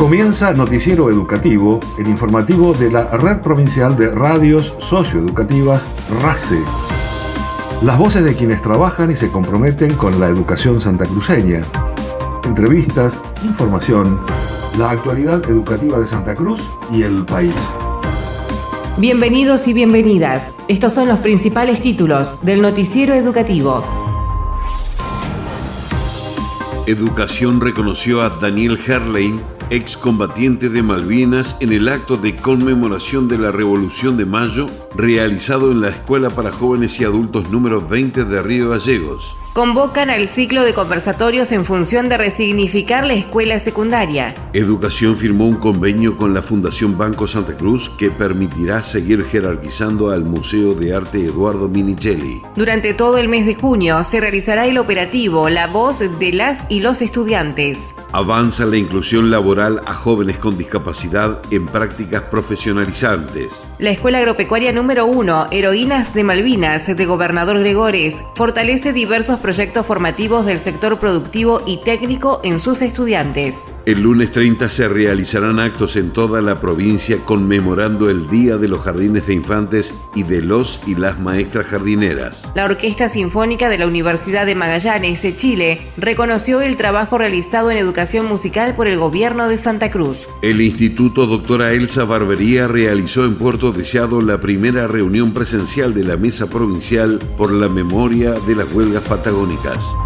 Comienza Noticiero Educativo, el informativo de la Red Provincial de Radios Socioeducativas RACE. Las voces de quienes trabajan y se comprometen con la educación santacruceña. Entrevistas, información, la actualidad educativa de Santa Cruz y el país. Bienvenidos y bienvenidas. Estos son los principales títulos del Noticiero Educativo. Educación reconoció a Daniel Herlein excombatiente de Malvinas, en el acto de conmemoración de la Revolución de Mayo realizado en la Escuela para Jóvenes y Adultos número 20 de Río Gallegos convocan al ciclo de conversatorios en función de resignificar la escuela secundaria. Educación firmó un convenio con la Fundación Banco Santa Cruz que permitirá seguir jerarquizando al Museo de Arte Eduardo Minichelli. Durante todo el mes de junio se realizará el operativo La Voz de las y los estudiantes. Avanza la inclusión laboral a jóvenes con discapacidad en prácticas profesionalizantes. La Escuela Agropecuaria número 1, Heroínas de Malvinas, de Gobernador Gregores, fortalece diversos proyectos formativos del sector productivo y técnico en sus estudiantes. El lunes 30 se realizarán actos en toda la provincia conmemorando el Día de los Jardines de Infantes y de los y las maestras jardineras. La Orquesta Sinfónica de la Universidad de Magallanes, de Chile, reconoció el trabajo realizado en educación musical por el gobierno de Santa Cruz. El Instituto Doctora Elsa Barbería realizó en Puerto Deseado la primera reunión presencial de la Mesa Provincial por la memoria de las huelgas patagónicas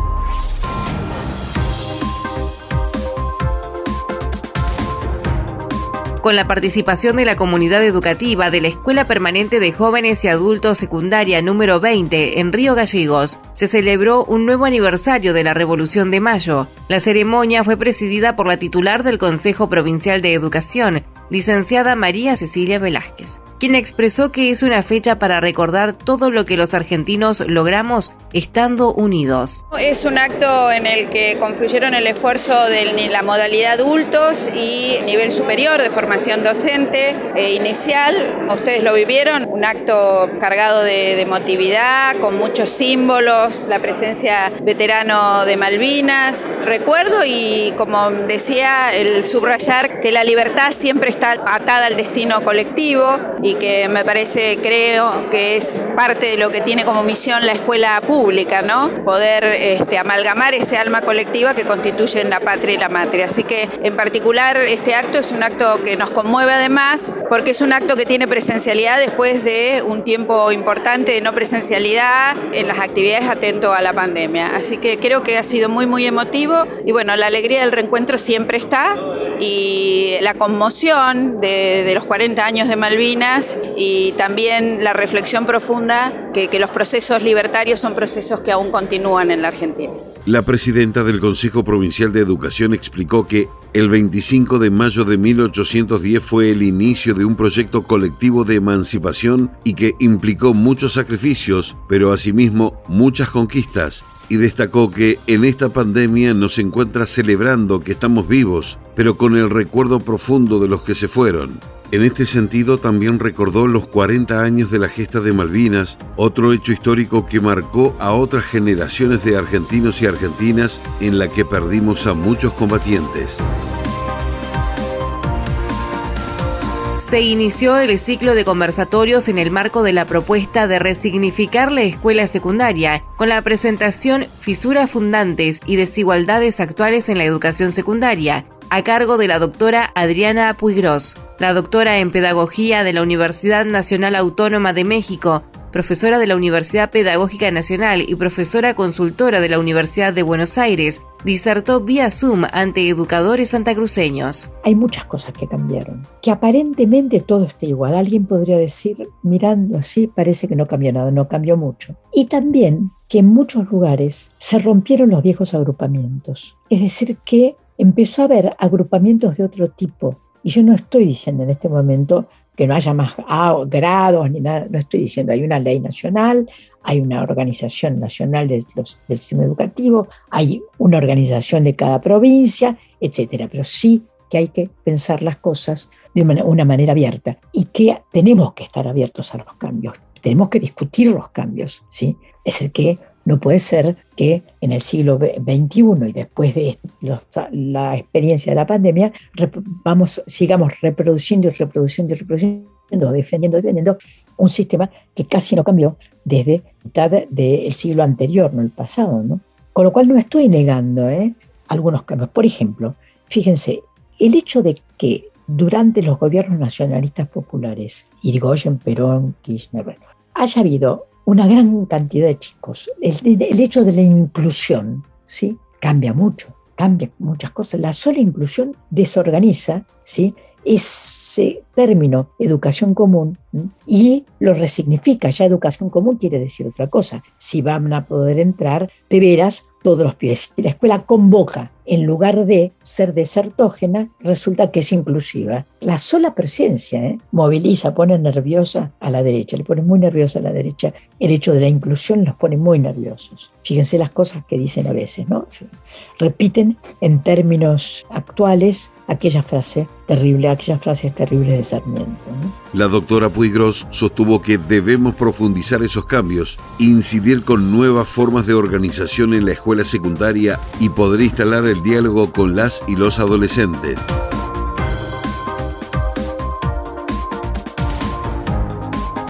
con la participación de la comunidad educativa de la Escuela Permanente de Jóvenes y Adultos Secundaria número 20 en Río Gallegos, se celebró un nuevo aniversario de la Revolución de Mayo. La ceremonia fue presidida por la titular del Consejo Provincial de Educación, licenciada María Cecilia Velázquez quien expresó que es una fecha para recordar todo lo que los argentinos logramos estando unidos. Es un acto en el que confluyeron el esfuerzo de la modalidad adultos y nivel superior de formación docente e inicial. Ustedes lo vivieron, un acto cargado de, de emotividad, con muchos símbolos, la presencia veterano de Malvinas. Recuerdo y como decía, el subrayar que la libertad siempre está atada al destino colectivo y que me parece, creo, que es parte de lo que tiene como misión la escuela pública, ¿no? Poder este, amalgamar ese alma colectiva que constituyen la patria y la matria. Así que, en particular, este acto es un acto que nos conmueve además, porque es un acto que tiene presencialidad después de un tiempo importante de no presencialidad en las actividades atento a la pandemia. Así que creo que ha sido muy, muy emotivo y bueno, la alegría del reencuentro siempre está y la conmoción de, de los 40 años de Malvinas y también la reflexión profunda que, que los procesos libertarios son procesos que aún continúan en la Argentina. La presidenta del Consejo Provincial de Educación explicó que el 25 de mayo de 1810 fue el inicio de un proyecto colectivo de emancipación y que implicó muchos sacrificios, pero asimismo muchas conquistas, y destacó que en esta pandemia nos encuentra celebrando que estamos vivos, pero con el recuerdo profundo de los que se fueron. En este sentido, también recordó los 40 años de la gesta de Malvinas, otro hecho histórico que marcó a otras generaciones de argentinos y argentinas en la que perdimos a muchos combatientes. se inició el ciclo de conversatorios en el marco de la propuesta de resignificar la escuela secundaria, con la presentación Fisuras fundantes y desigualdades actuales en la educación secundaria, a cargo de la doctora Adriana Puigros. La doctora en Pedagogía de la Universidad Nacional Autónoma de México, profesora de la Universidad Pedagógica Nacional y profesora consultora de la Universidad de Buenos Aires, disertó vía Zoom ante educadores santacruceños. Hay muchas cosas que cambiaron, que aparentemente todo está igual. Alguien podría decir, mirando así, parece que no cambió nada, no cambió mucho. Y también que en muchos lugares se rompieron los viejos agrupamientos. Es decir, que empezó a haber agrupamientos de otro tipo, y yo no estoy diciendo en este momento que no haya más grados ni nada, no estoy diciendo, hay una ley nacional, hay una organización nacional del sistema educativo, hay una organización de cada provincia, etcétera, pero sí que hay que pensar las cosas de una manera abierta. Y que tenemos que estar abiertos a los cambios, tenemos que discutir los cambios, ¿sí? Es el que No puede ser que en el siglo XXI y después de la experiencia de la pandemia vamos, sigamos reproduciendo y reproduciendo y reproduciendo, defendiendo, defendiendo un sistema que casi no cambió desde mitad del siglo anterior, no el pasado. ¿no? Con lo cual no estoy negando ¿eh? algunos cambios. Por ejemplo, fíjense, el hecho de que durante los gobiernos nacionalistas populares, Irigoyen, Perón, Kirchner, haya habido una gran cantidad de chicos. El, hecho de la inclusión ¿sí? cambia mucho, cambia muchas cosas. La sola inclusión desorganiza ¿sí? ese término educación común y lo resignifica. Ya educación común quiere decir otra cosa. Si van a poder entrar de veras todos los pies. La escuela convoca en lugar de ser desertógena, resulta que es inclusiva. La sola presencia ¿eh? moviliza, pone nerviosa a la derecha, le pone muy nerviosa a la derecha. El hecho de la inclusión los pone muy nerviosos. Fíjense las cosas que dicen a veces, ¿no? Repiten en términos actuales aquella frase terrible, aquellas frases terribles de Sarmiento. La doctora Puigros sostuvo que debemos profundizar esos cambios, incidir con nuevas formas de organización en la escuela secundaria y poder instalar el diálogo con las y los adolescentes.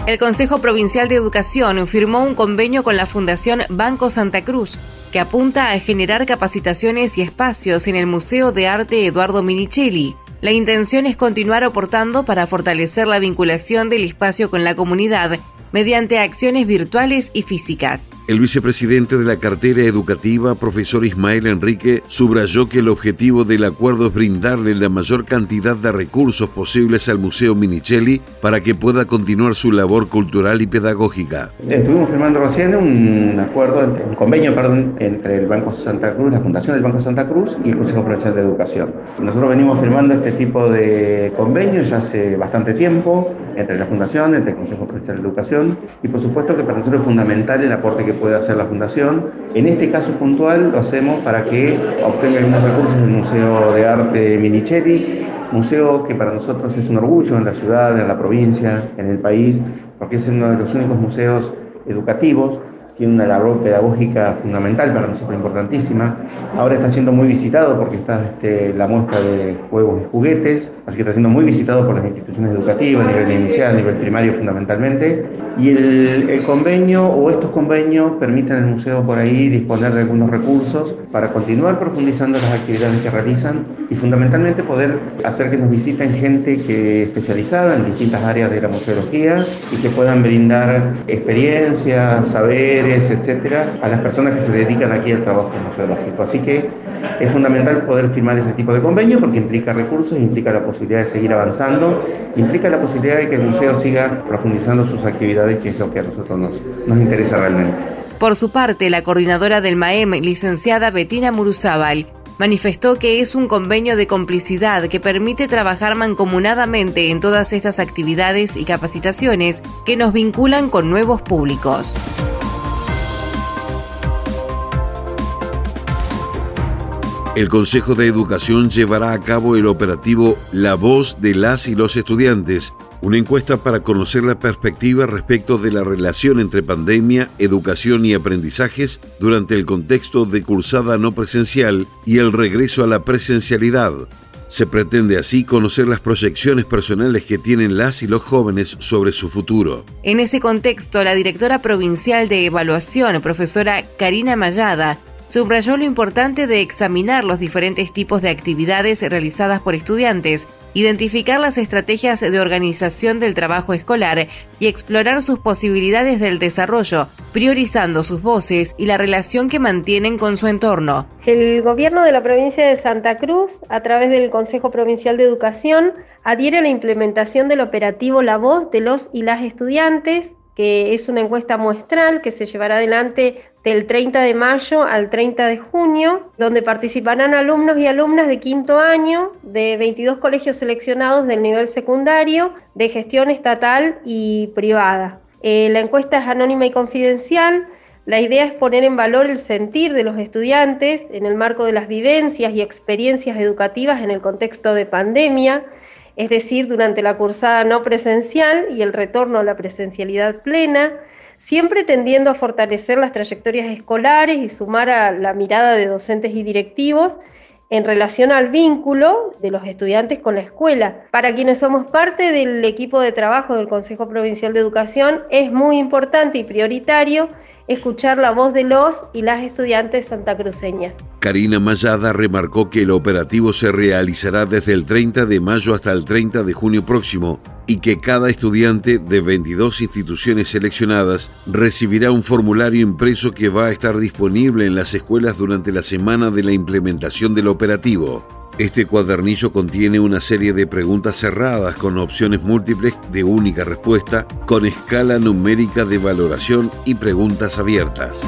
El Consejo Provincial de Educación firmó un convenio con la Fundación Banco Santa Cruz que apunta a generar capacitaciones y espacios en el Museo de Arte Eduardo Minichelli. La intención es continuar aportando para fortalecer la vinculación del espacio con la comunidad mediante acciones virtuales y físicas. El vicepresidente de la cartera educativa, profesor Ismael Enrique, subrayó que el objetivo del acuerdo es brindarle la mayor cantidad de recursos posibles al Museo Minichelli para que pueda continuar su labor cultural y pedagógica. Estuvimos firmando recién un acuerdo, un convenio perdón, entre el Banco Santa Cruz, la Fundación del Banco Santa Cruz y el Consejo Provincial de Educación. Nosotros venimos firmando este tipo de convenios ya hace bastante tiempo entre la Fundación, entre el Consejo Provincial de Educación y por supuesto que para nosotros es fundamental el aporte que puede hacer la Fundación. En este caso puntual lo hacemos para que obtenga algunos recursos del Museo de Arte Minicheri, museo que para nosotros es un orgullo en la ciudad, en la provincia, en el país, porque es uno de los únicos museos educativos tiene una labor pedagógica fundamental para nosotros, importantísima. Ahora está siendo muy visitado porque está este, la muestra de juegos y juguetes, así que está siendo muy visitado por las instituciones educativas a nivel inicial, a nivel primario fundamentalmente. Y el, el convenio o estos convenios permiten al museo por ahí disponer de algunos recursos para continuar profundizando las actividades que realizan y fundamentalmente poder hacer que nos visiten gente que especializada en distintas áreas de la museología y que puedan brindar experiencias, saber etcétera, a las personas que se dedican aquí al trabajo museológico. Así que es fundamental poder firmar ese tipo de convenio porque implica recursos, implica la posibilidad de seguir avanzando, implica la posibilidad de que el museo siga profundizando sus actividades y es lo que a nosotros nos, nos interesa realmente. Por su parte, la coordinadora del MAEM, licenciada Betina Muruzábal, manifestó que es un convenio de complicidad que permite trabajar mancomunadamente en todas estas actividades y capacitaciones que nos vinculan con nuevos públicos. El Consejo de Educación llevará a cabo el operativo La Voz de las y los Estudiantes, una encuesta para conocer la perspectiva respecto de la relación entre pandemia, educación y aprendizajes durante el contexto de cursada no presencial y el regreso a la presencialidad. Se pretende así conocer las proyecciones personales que tienen las y los jóvenes sobre su futuro. En ese contexto, la directora provincial de evaluación, profesora Karina Mayada, subrayó lo importante de examinar los diferentes tipos de actividades realizadas por estudiantes, identificar las estrategias de organización del trabajo escolar y explorar sus posibilidades del desarrollo, priorizando sus voces y la relación que mantienen con su entorno. El gobierno de la provincia de Santa Cruz, a través del Consejo Provincial de Educación, adhiere a la implementación del operativo La Voz de los y las estudiantes, que es una encuesta muestral que se llevará adelante del 30 de mayo al 30 de junio, donde participarán alumnos y alumnas de quinto año de 22 colegios seleccionados del nivel secundario de gestión estatal y privada. Eh, la encuesta es anónima y confidencial. La idea es poner en valor el sentir de los estudiantes en el marco de las vivencias y experiencias educativas en el contexto de pandemia, es decir, durante la cursada no presencial y el retorno a la presencialidad plena, siempre tendiendo a fortalecer las trayectorias escolares y sumar a la mirada de docentes y directivos en relación al vínculo de los estudiantes con la escuela. Para quienes somos parte del equipo de trabajo del Consejo Provincial de Educación, es muy importante y prioritario escuchar la voz de los y las estudiantes santacruceñas. Karina Mayada remarcó que el operativo se realizará desde el 30 de mayo hasta el 30 de junio próximo y que cada estudiante de 22 instituciones seleccionadas recibirá un formulario impreso que va a estar disponible en las escuelas durante la semana de la implementación del operativo. Este cuadernillo contiene una serie de preguntas cerradas con opciones múltiples de única respuesta, con escala numérica de valoración y preguntas abiertas.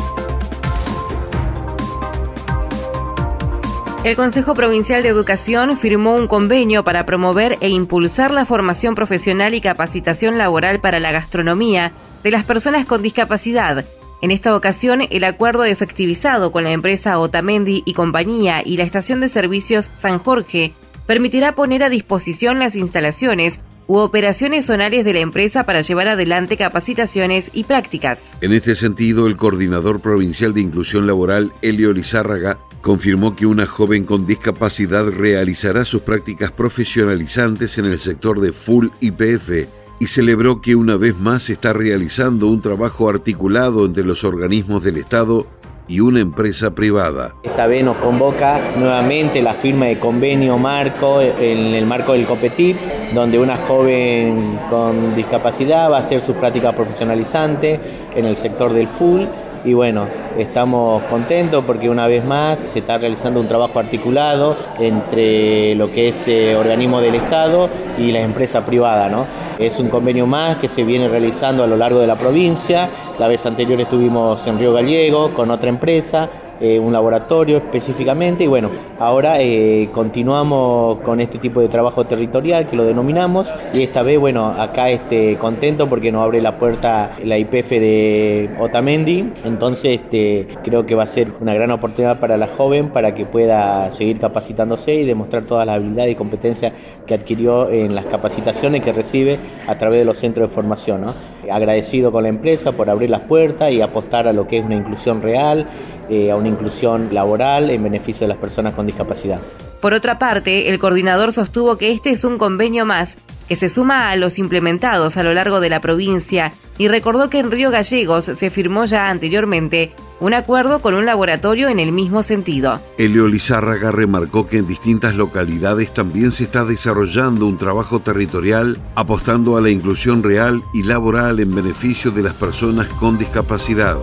El Consejo Provincial de Educación firmó un convenio para promover e impulsar la formación profesional y capacitación laboral para la gastronomía de las personas con discapacidad en esta ocasión, el acuerdo efectivizado con la empresa Otamendi y compañía y la estación de servicios San Jorge permitirá poner a disposición las instalaciones u operaciones zonales de la empresa para llevar adelante capacitaciones y prácticas. En este sentido, el coordinador provincial de inclusión laboral, Elio Lizárraga, confirmó que una joven con discapacidad realizará sus prácticas profesionalizantes en el sector de Full IPF y celebró que una vez más se está realizando un trabajo articulado entre los organismos del Estado y una empresa privada. Esta vez nos convoca nuevamente la firma de convenio marco en el marco del COPETIP, donde una joven con discapacidad va a hacer sus prácticas profesionalizantes en el sector del full y bueno, estamos contentos porque una vez más se está realizando un trabajo articulado entre lo que es eh, organismo del Estado y la empresa privada, ¿no? Es un convenio más que se viene realizando a lo largo de la provincia. La vez anterior estuvimos en Río Gallego con otra empresa eh, un laboratorio específicamente y bueno, ahora eh, continuamos con este tipo de trabajo territorial que lo denominamos y esta vez bueno, acá este, contento porque nos abre la puerta la IPF de Otamendi, entonces este, creo que va a ser una gran oportunidad para la joven para que pueda seguir capacitándose y demostrar todas las habilidades y competencias que adquirió en las capacitaciones que recibe a través de los centros de formación. Agradecido con la empresa por abrir las puertas y apostar a lo que es una inclusión real, eh, a una inclusión laboral en beneficio de las personas con discapacidad. Por otra parte, el coordinador sostuvo que este es un convenio más que se suma a los implementados a lo largo de la provincia y recordó que en Río Gallegos se firmó ya anteriormente un acuerdo con un laboratorio en el mismo sentido. Elio Lizárraga remarcó que en distintas localidades también se está desarrollando un trabajo territorial apostando a la inclusión real y laboral en beneficio de las personas con discapacidad.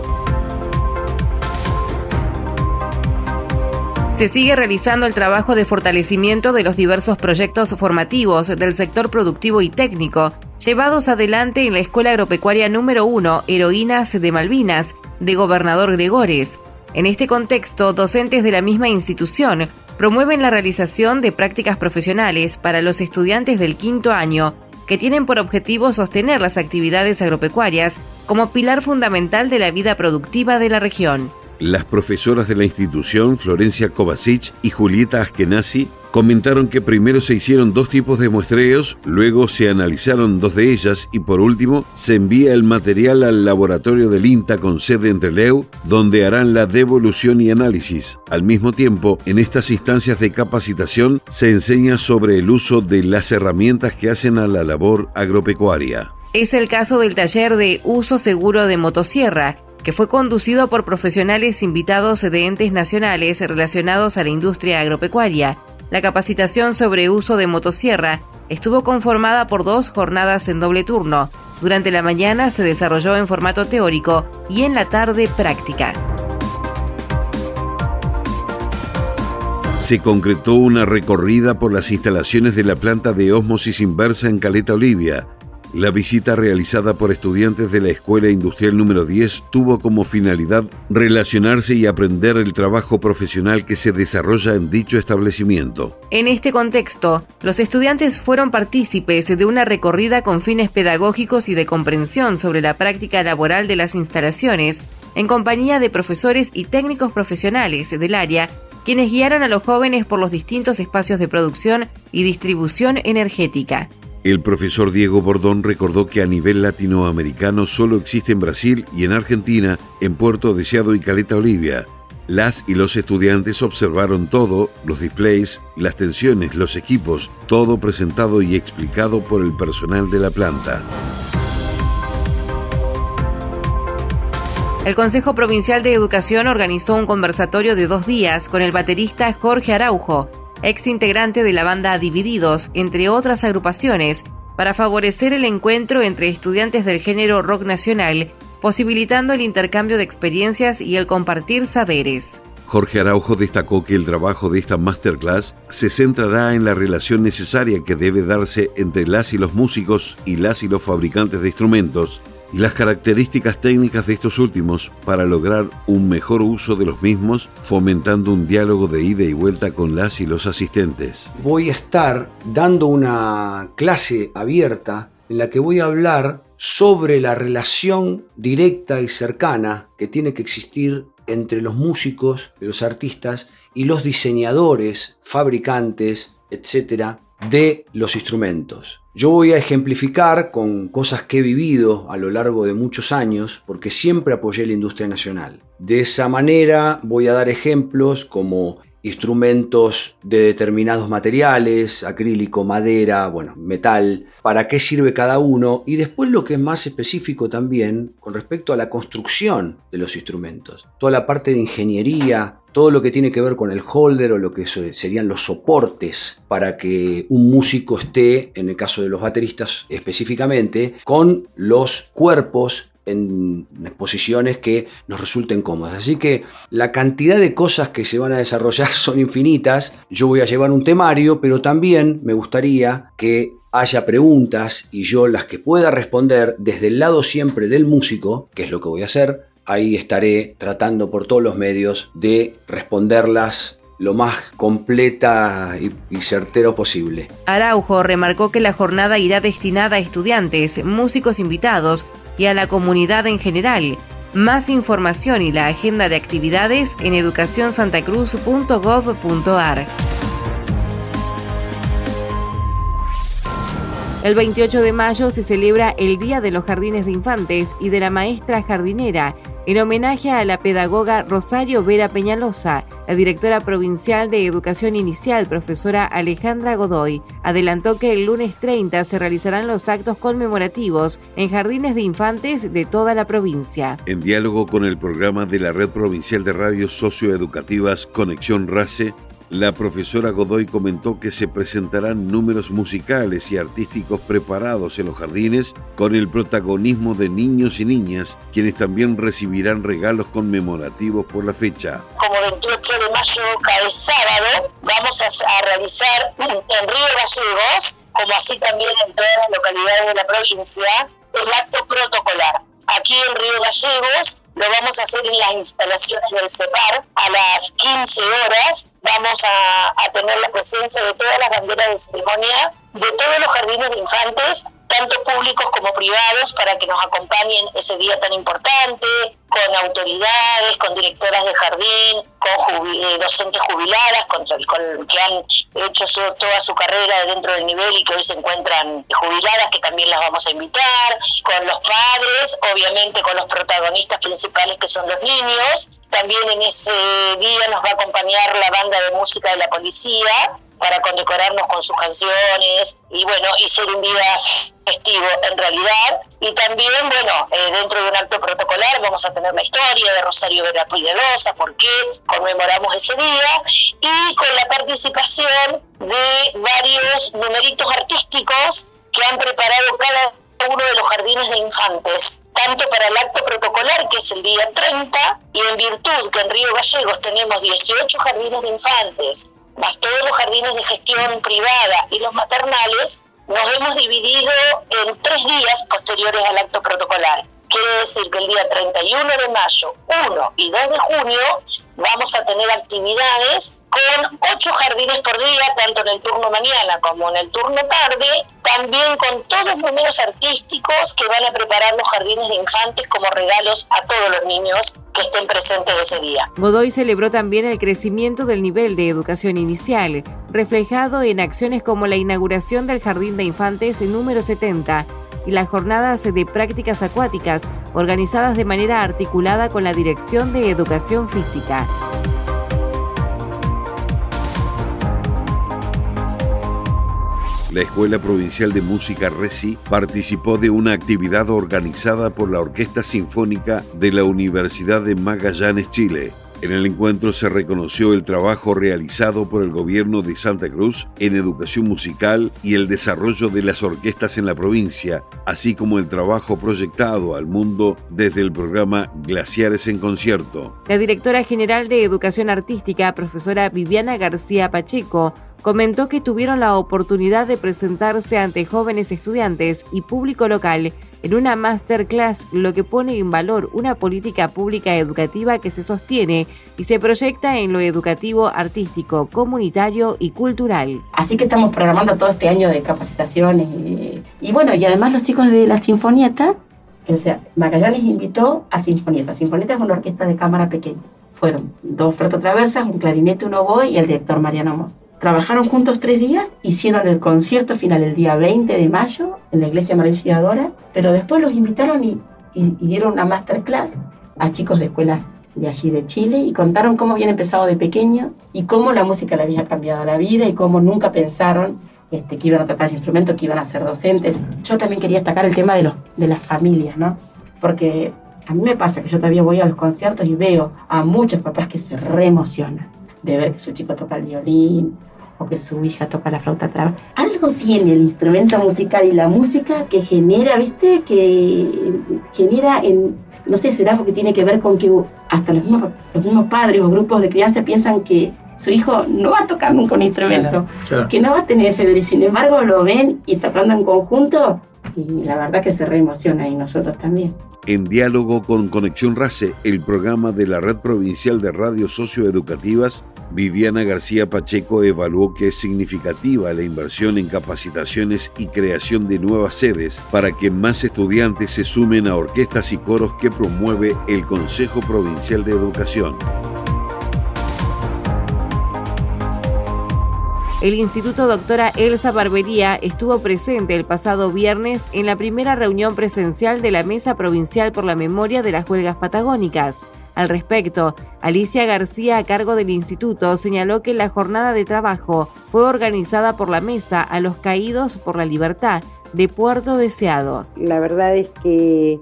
Se sigue realizando el trabajo de fortalecimiento de los diversos proyectos formativos del sector productivo y técnico, llevados adelante en la Escuela Agropecuaria número 1, Heroínas de Malvinas, de Gobernador Gregores. En este contexto, docentes de la misma institución promueven la realización de prácticas profesionales para los estudiantes del quinto año, que tienen por objetivo sostener las actividades agropecuarias como pilar fundamental de la vida productiva de la región. Las profesoras de la institución, Florencia Kovacic y Julieta Askenazi, comentaron que primero se hicieron dos tipos de muestreos, luego se analizaron dos de ellas y por último se envía el material al laboratorio del INTA con sede en Trelew, donde harán la devolución y análisis. Al mismo tiempo, en estas instancias de capacitación se enseña sobre el uso de las herramientas que hacen a la labor agropecuaria. Es el caso del taller de uso seguro de motosierra, que fue conducido por profesionales invitados de entes nacionales relacionados a la industria agropecuaria. La capacitación sobre uso de motosierra estuvo conformada por dos jornadas en doble turno. Durante la mañana se desarrolló en formato teórico y en la tarde práctica. Se concretó una recorrida por las instalaciones de la planta de ósmosis inversa en Caleta Olivia, la visita realizada por estudiantes de la Escuela Industrial número 10 tuvo como finalidad relacionarse y aprender el trabajo profesional que se desarrolla en dicho establecimiento. En este contexto, los estudiantes fueron partícipes de una recorrida con fines pedagógicos y de comprensión sobre la práctica laboral de las instalaciones, en compañía de profesores y técnicos profesionales del área quienes guiaron a los jóvenes por los distintos espacios de producción y distribución energética. El profesor Diego Bordón recordó que a nivel latinoamericano solo existe en Brasil y en Argentina, en Puerto Deseado y Caleta Olivia. Las y los estudiantes observaron todo, los displays, las tensiones, los equipos, todo presentado y explicado por el personal de la planta. El Consejo Provincial de Educación organizó un conversatorio de dos días con el baterista Jorge Araujo, ex integrante de la banda Divididos, entre otras agrupaciones, para favorecer el encuentro entre estudiantes del género rock nacional, posibilitando el intercambio de experiencias y el compartir saberes. Jorge Araujo destacó que el trabajo de esta masterclass se centrará en la relación necesaria que debe darse entre las y los músicos y las y los fabricantes de instrumentos y las características técnicas de estos últimos para lograr un mejor uso de los mismos, fomentando un diálogo de ida y vuelta con las y los asistentes. Voy a estar dando una clase abierta en la que voy a hablar sobre la relación directa y cercana que tiene que existir entre los músicos, los artistas y los diseñadores, fabricantes, etcétera, de los instrumentos. Yo voy a ejemplificar con cosas que he vivido a lo largo de muchos años, porque siempre apoyé la industria nacional. De esa manera voy a dar ejemplos como instrumentos de determinados materiales, acrílico, madera, bueno, metal, para qué sirve cada uno y después lo que es más específico también con respecto a la construcción de los instrumentos, toda la parte de ingeniería, todo lo que tiene que ver con el holder o lo que serían los soportes para que un músico esté, en el caso de los bateristas específicamente, con los cuerpos en exposiciones que nos resulten cómodas. Así que la cantidad de cosas que se van a desarrollar son infinitas. Yo voy a llevar un temario, pero también me gustaría que haya preguntas y yo las que pueda responder desde el lado siempre del músico, que es lo que voy a hacer, ahí estaré tratando por todos los medios de responderlas lo más completa y, certero posible. Araujo remarcó que la jornada irá destinada a estudiantes, músicos invitados y a la comunidad en general. Más información y la agenda de actividades en educacionsantacruz.gov.ar. El 28 de mayo se celebra el Día de los Jardines de Infantes y de la Maestra Jardinera en homenaje a la pedagoga Rosario Vera Peñalosa, la directora provincial de Educación Inicial, profesora Alejandra Godoy, adelantó que el lunes 30 se realizarán los actos conmemorativos en jardines de infantes de toda la provincia. En diálogo con el programa de la Red Provincial de Radios Socioeducativas Conexión RACE, la profesora Godoy comentó que se presentarán números musicales y artísticos preparados en los jardines con el protagonismo de niños y niñas, quienes también recibirán regalos conmemorativos por la fecha. Como 28 de mayo cae sábado, vamos a, realizar en Río Gallegos, como así también en todas las localidades de la provincia, el acto protocolar. Aquí en Río Gallegos lo vamos a hacer en las instalaciones del CEPAR a las 15 horas vamos a, tener la presencia de todas las banderas de ceremonia de todos los jardines de infantes, tanto públicos como privados, para que nos acompañen ese día tan importante, con autoridades, con directoras de jardín, con eh, docentes jubiladas, con, que han hecho toda su carrera dentro del nivel y que hoy se encuentran jubiladas, que también las vamos a invitar, con los padres, obviamente con los protagonistas principales que son los niños. También en ese día nos va a acompañar la banda de música de la policía para condecorarnos con sus canciones y bueno, y ser un día festivo en realidad. Y también, bueno, eh, dentro de un acto protocolar vamos a tener la historia de Rosario Vera Pidelosa, por qué conmemoramos ese día, y con la participación de varios numeritos artísticos que han preparado cada uno de los jardines de infantes, tanto para el acto protocolar, que es el día 30, y en virtud que en Río Gallegos tenemos 18 jardines de infantes, más todos los jardines de gestión privada y los maternales, nos hemos dividido en tres días posteriores al acto protocolar. Quiere decir que el día 31 de mayo, 1 y 2 de junio vamos a tener actividades con ocho jardines por día, tanto en el turno mañana como en el turno tarde, también con todos los números artísticos que van a preparar los jardines de infantes como regalos a todos los niños que estén presentes ese día. Godoy celebró también el crecimiento del nivel de educación inicial, reflejado en acciones como la inauguración del Jardín de Infantes número 70 y las jornadas de prácticas acuáticas organizadas de manera articulada con la Dirección de Educación Física. La Escuela Provincial de Música RECI participó de una actividad organizada por la Orquesta Sinfónica de la Universidad de Magallanes, Chile. En el encuentro se reconoció el trabajo realizado por el gobierno de Santa Cruz en educación musical y el desarrollo de las orquestas en la provincia, así como el trabajo proyectado al mundo desde el programa Glaciares en Concierto. La directora general de Educación Artística, profesora Viviana García Pacheco, comentó que tuvieron la oportunidad de presentarse ante jóvenes estudiantes y público local en una masterclass, lo que pone en valor una política pública educativa que se sostiene y se proyecta en lo educativo, artístico, comunitario y cultural. Así que estamos programando todo este año de capacitaciones y, bueno, y además los chicos de la Sinfonieta, o sea, Magallanes invitó a Sinfonieta. Sinfonieta es una orquesta de cámara pequeña. Fueron dos traversas, un clarinete, un oboe y el director Mariano Moss. Trabajaron juntos tres días, hicieron el concierto final el día 20 de mayo en la iglesia María pero después los invitaron y, dieron una masterclass a chicos de escuelas de allí de Chile y contaron cómo habían empezado de pequeño y cómo la música le había cambiado la vida y cómo nunca pensaron este, que iban a tocar instrumentos, que iban a ser docentes. Yo también quería destacar el tema de, los, de las familias, ¿no? Porque a mí me pasa que yo todavía voy a los conciertos y veo a muchos papás que se reemocionan de ver que su chico toca el violín o que su hija toca la flauta traba. Algo tiene el instrumento musical y la música que genera, ¿viste? Que genera en, no sé, será porque tiene que ver con que hasta los mismos, los mismos padres o grupos de crianza piensan que su hijo no va a tocar nunca un instrumento, que no va a tener ese derecho. Sin embargo, lo ven y tocando en conjunto y la verdad que se reemociona y nosotros también. En diálogo con Conexión RACE, el programa de la Red Provincial de Radios Socioeducativas, Viviana García Pacheco evaluó que es significativa la inversión en capacitaciones y creación de nuevas sedes para que más estudiantes se sumen a orquestas y coros que promueve el Consejo Provincial de Educación. El Instituto Doctora Elsa Barbería estuvo presente el pasado viernes en la primera reunión presencial de la Mesa Provincial por la Memoria de las Huelgas Patagónicas. Al respecto, Alicia García, a cargo del instituto, señaló que la jornada de trabajo fue organizada por la Mesa a los Caídos por la Libertad de Puerto Deseado. La verdad es que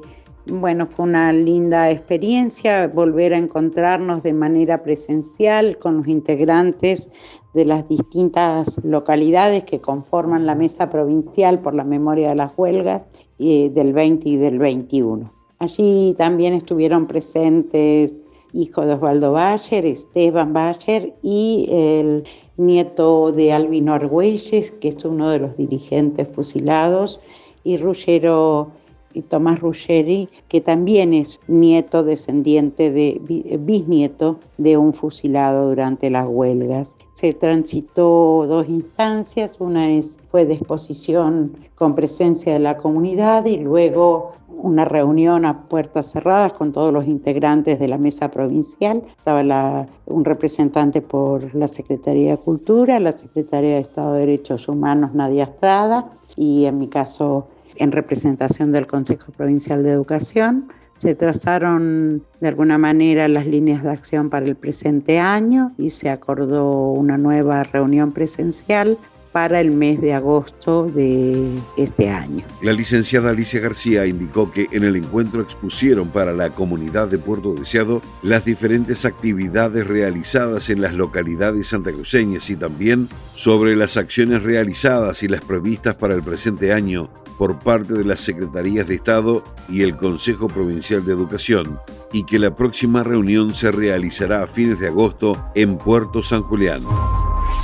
bueno, fue una linda experiencia volver a encontrarnos de manera presencial con los integrantes de las distintas localidades que conforman la Mesa Provincial por la Memoria de las Huelgas eh, del 20 y del 21. Allí también estuvieron presentes hijo de Osvaldo Bacher, Esteban Bacher y el nieto de Albino Argüelles, que es uno de los dirigentes fusilados, y Ruggero y Tomás Ruggeri, que también es nieto descendiente de bisnieto de un fusilado durante las huelgas. Se transitó dos instancias, una es, fue de exposición con presencia de la comunidad y luego una reunión a puertas cerradas con todos los integrantes de la mesa provincial. Estaba un representante por la Secretaría de Cultura, la Secretaría de Estado de Derechos Humanos, Nadia Estrada, y en mi caso en representación del Consejo Provincial de Educación. Se trazaron de alguna manera las líneas de acción para el presente año y se acordó una nueva reunión presencial para el mes de agosto de este año. La licenciada Alicia García indicó que en el encuentro expusieron para la comunidad de Puerto Deseado las diferentes actividades realizadas en las localidades santacruceñas y también sobre las acciones realizadas y las previstas para el presente año por parte de las Secretarías de Estado y el Consejo Provincial de Educación y que la próxima reunión se realizará a fines de agosto en Puerto San Julián.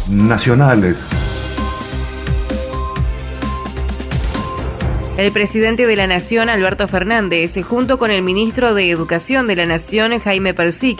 Nacionales. El presidente de la Nación, Alberto Fernández, junto con el ministro de Educación de la Nación, Jaime Persic,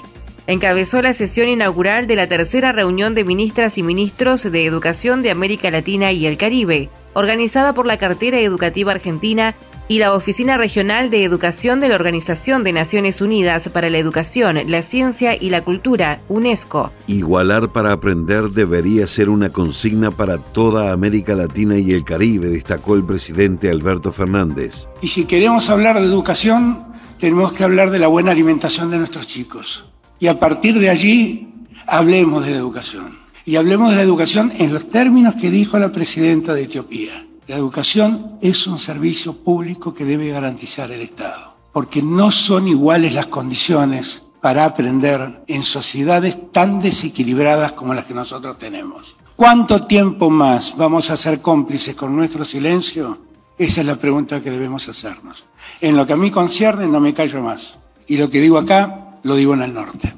encabezó la sesión inaugural de la tercera reunión de ministras y ministros de Educación de América Latina y el Caribe, organizada por la Cartera Educativa Argentina y la Oficina Regional de Educación de la Organización de Naciones Unidas para la Educación, la Ciencia y la Cultura, UNESCO. Igualar para aprender debería ser una consigna para toda América Latina y el Caribe, destacó el presidente Alberto Fernández. Y si queremos hablar de educación, tenemos que hablar de la buena alimentación de nuestros chicos y a partir de allí hablemos de educación. Y hablemos de educación en los términos que dijo la presidenta de Etiopía. La educación es un servicio público que debe garantizar el Estado, porque no son iguales las condiciones para aprender en sociedades tan desequilibradas como las que nosotros tenemos. ¿Cuánto tiempo más vamos a ser cómplices con nuestro silencio? Esa es la pregunta que debemos hacernos. En lo que a mí concierne, no me callo más. Y lo que digo acá, lo digo en el norte.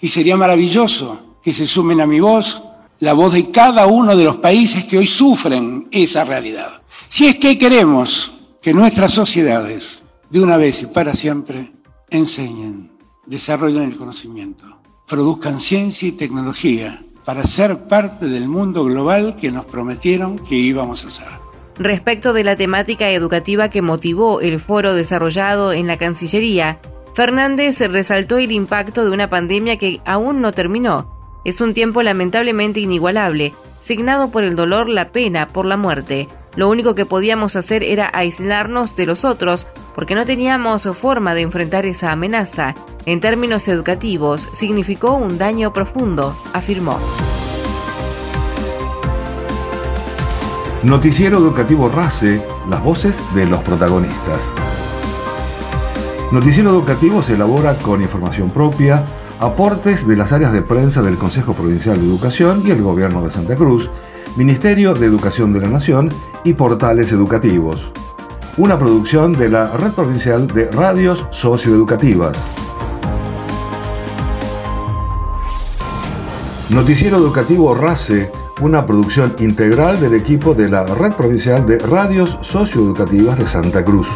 Y sería maravilloso que se sumen a mi voz la voz de cada uno de los países que hoy sufren esa realidad. Si es que queremos que nuestras sociedades, de una vez y para siempre, enseñen, desarrollen el conocimiento, produzcan ciencia y tecnología para ser parte del mundo global que nos prometieron que íbamos a ser. Respecto de la temática educativa que motivó el foro desarrollado en la Cancillería, Fernández resaltó el impacto de una pandemia que aún no terminó. Es un tiempo lamentablemente inigualable, signado por el dolor, la pena, por la muerte. Lo único que podíamos hacer era aislarnos de los otros porque no teníamos forma de enfrentar esa amenaza. En términos educativos, significó un daño profundo, afirmó. Noticiero Educativo RACE, las voces de los protagonistas. Noticiero Educativo se elabora con información propia, aportes de las áreas de prensa del Consejo Provincial de Educación y el Gobierno de Santa Cruz, Ministerio de Educación de la Nación y portales educativos. Una producción de la Red Provincial de Radios Socioeducativas. Noticiero Educativo RACE, una producción integral del equipo de la Red Provincial de Radios Socioeducativas de Santa Cruz.